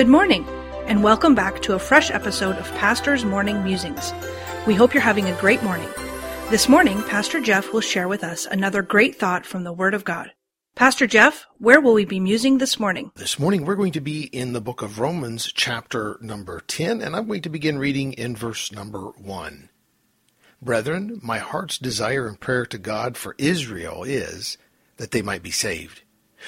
Good morning, and welcome back to a fresh episode of Pastor's Morning Musings. We hope you're having a great morning. This morning, Pastor Jeff will share with us another great thought from the Word of God. Pastor Jeff, where will we be musing this morning? This morning we're going to be in the book of Romans, chapter number 10, and I'm going to begin reading in verse number 1. Brethren, my heart's desire and prayer to God for Israel is that they might be saved.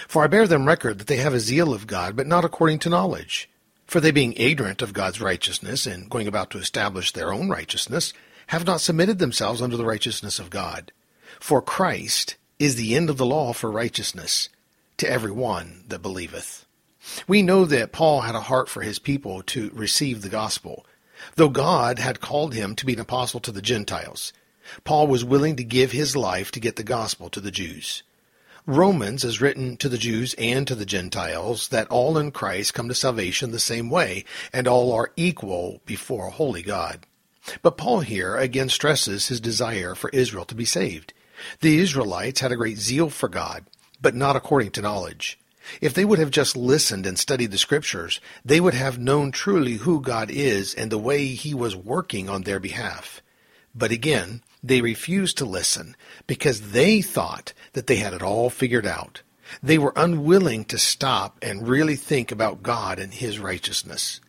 For I bear them record that they have a zeal of God, but not according to knowledge. For they being ignorant of God's righteousness, and going about to establish their own righteousness, have not submitted themselves unto the righteousness of God. For Christ is the end of the law for righteousness to every one that believeth. We know that Paul had a heart for his people to receive the gospel. Though God had called him to be an apostle to the Gentiles, Paul was willing to give his life to get the gospel to the Jews. Romans is written to the Jews and to the Gentiles that all in Christ come to salvation the same way, and all are equal before a holy God. But Paul here again stresses his desire for Israel to be saved. The Israelites had a great zeal for God, but not according to knowledge. If they would have just listened and studied the scriptures, they would have known truly who God is and the way he was working on their behalf. But again, they refused to listen because they thought that they had it all figured out. They were unwilling to stop and really think about God and His righteousness.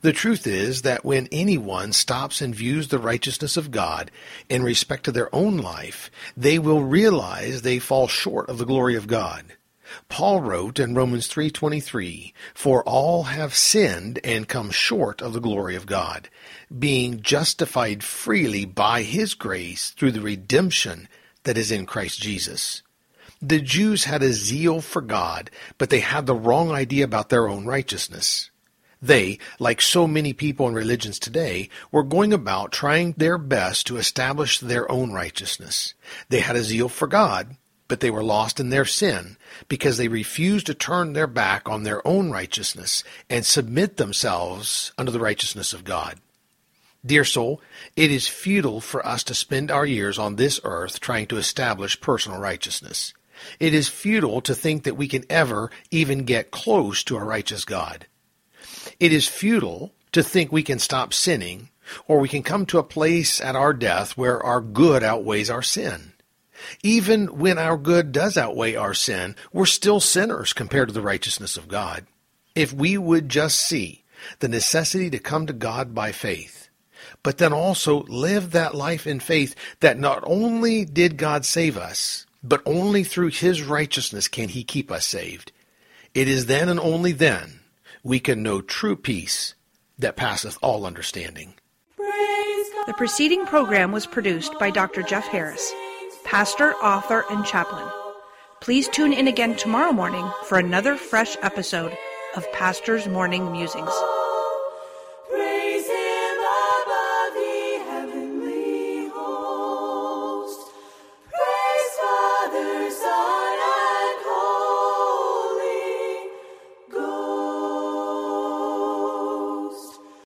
The truth is that when anyone stops and views the righteousness of God in respect to their own life, they will realize they fall short of the glory of God. Paul wrote in Romans 3:23, "For all have sinned and come short of the glory of God, being justified freely by his grace through the redemption that is in Christ Jesus." The Jews had a zeal for God, but they had the wrong idea about their own righteousness. They, like so many people in religions today, were going about trying their best to establish their own righteousness. They had a zeal for God, but they were lost in their sin because they refused to turn their back on their own righteousness and submit themselves under the righteousness of God. Dear soul, it is futile for us to spend our years on this earth trying to establish personal righteousness. It is futile to think that we can ever even get close to a righteous God. It is futile to think we can stop sinning or we can come to a place at our death where our good outweighs our sin. Even when our good does outweigh our sin, we're still sinners compared to the righteousness of God. If we would just see the necessity to come to God by faith, but then also live that life in faith that not only did God save us, but only through his righteousness can he keep us saved. It is then and only then we can know true peace that passeth all understanding. The preceding program was produced by Dr. Jeff Harris pastor, author, and chaplain. Please tune in again tomorrow morning for another fresh episode of Pastor's Morning Musings.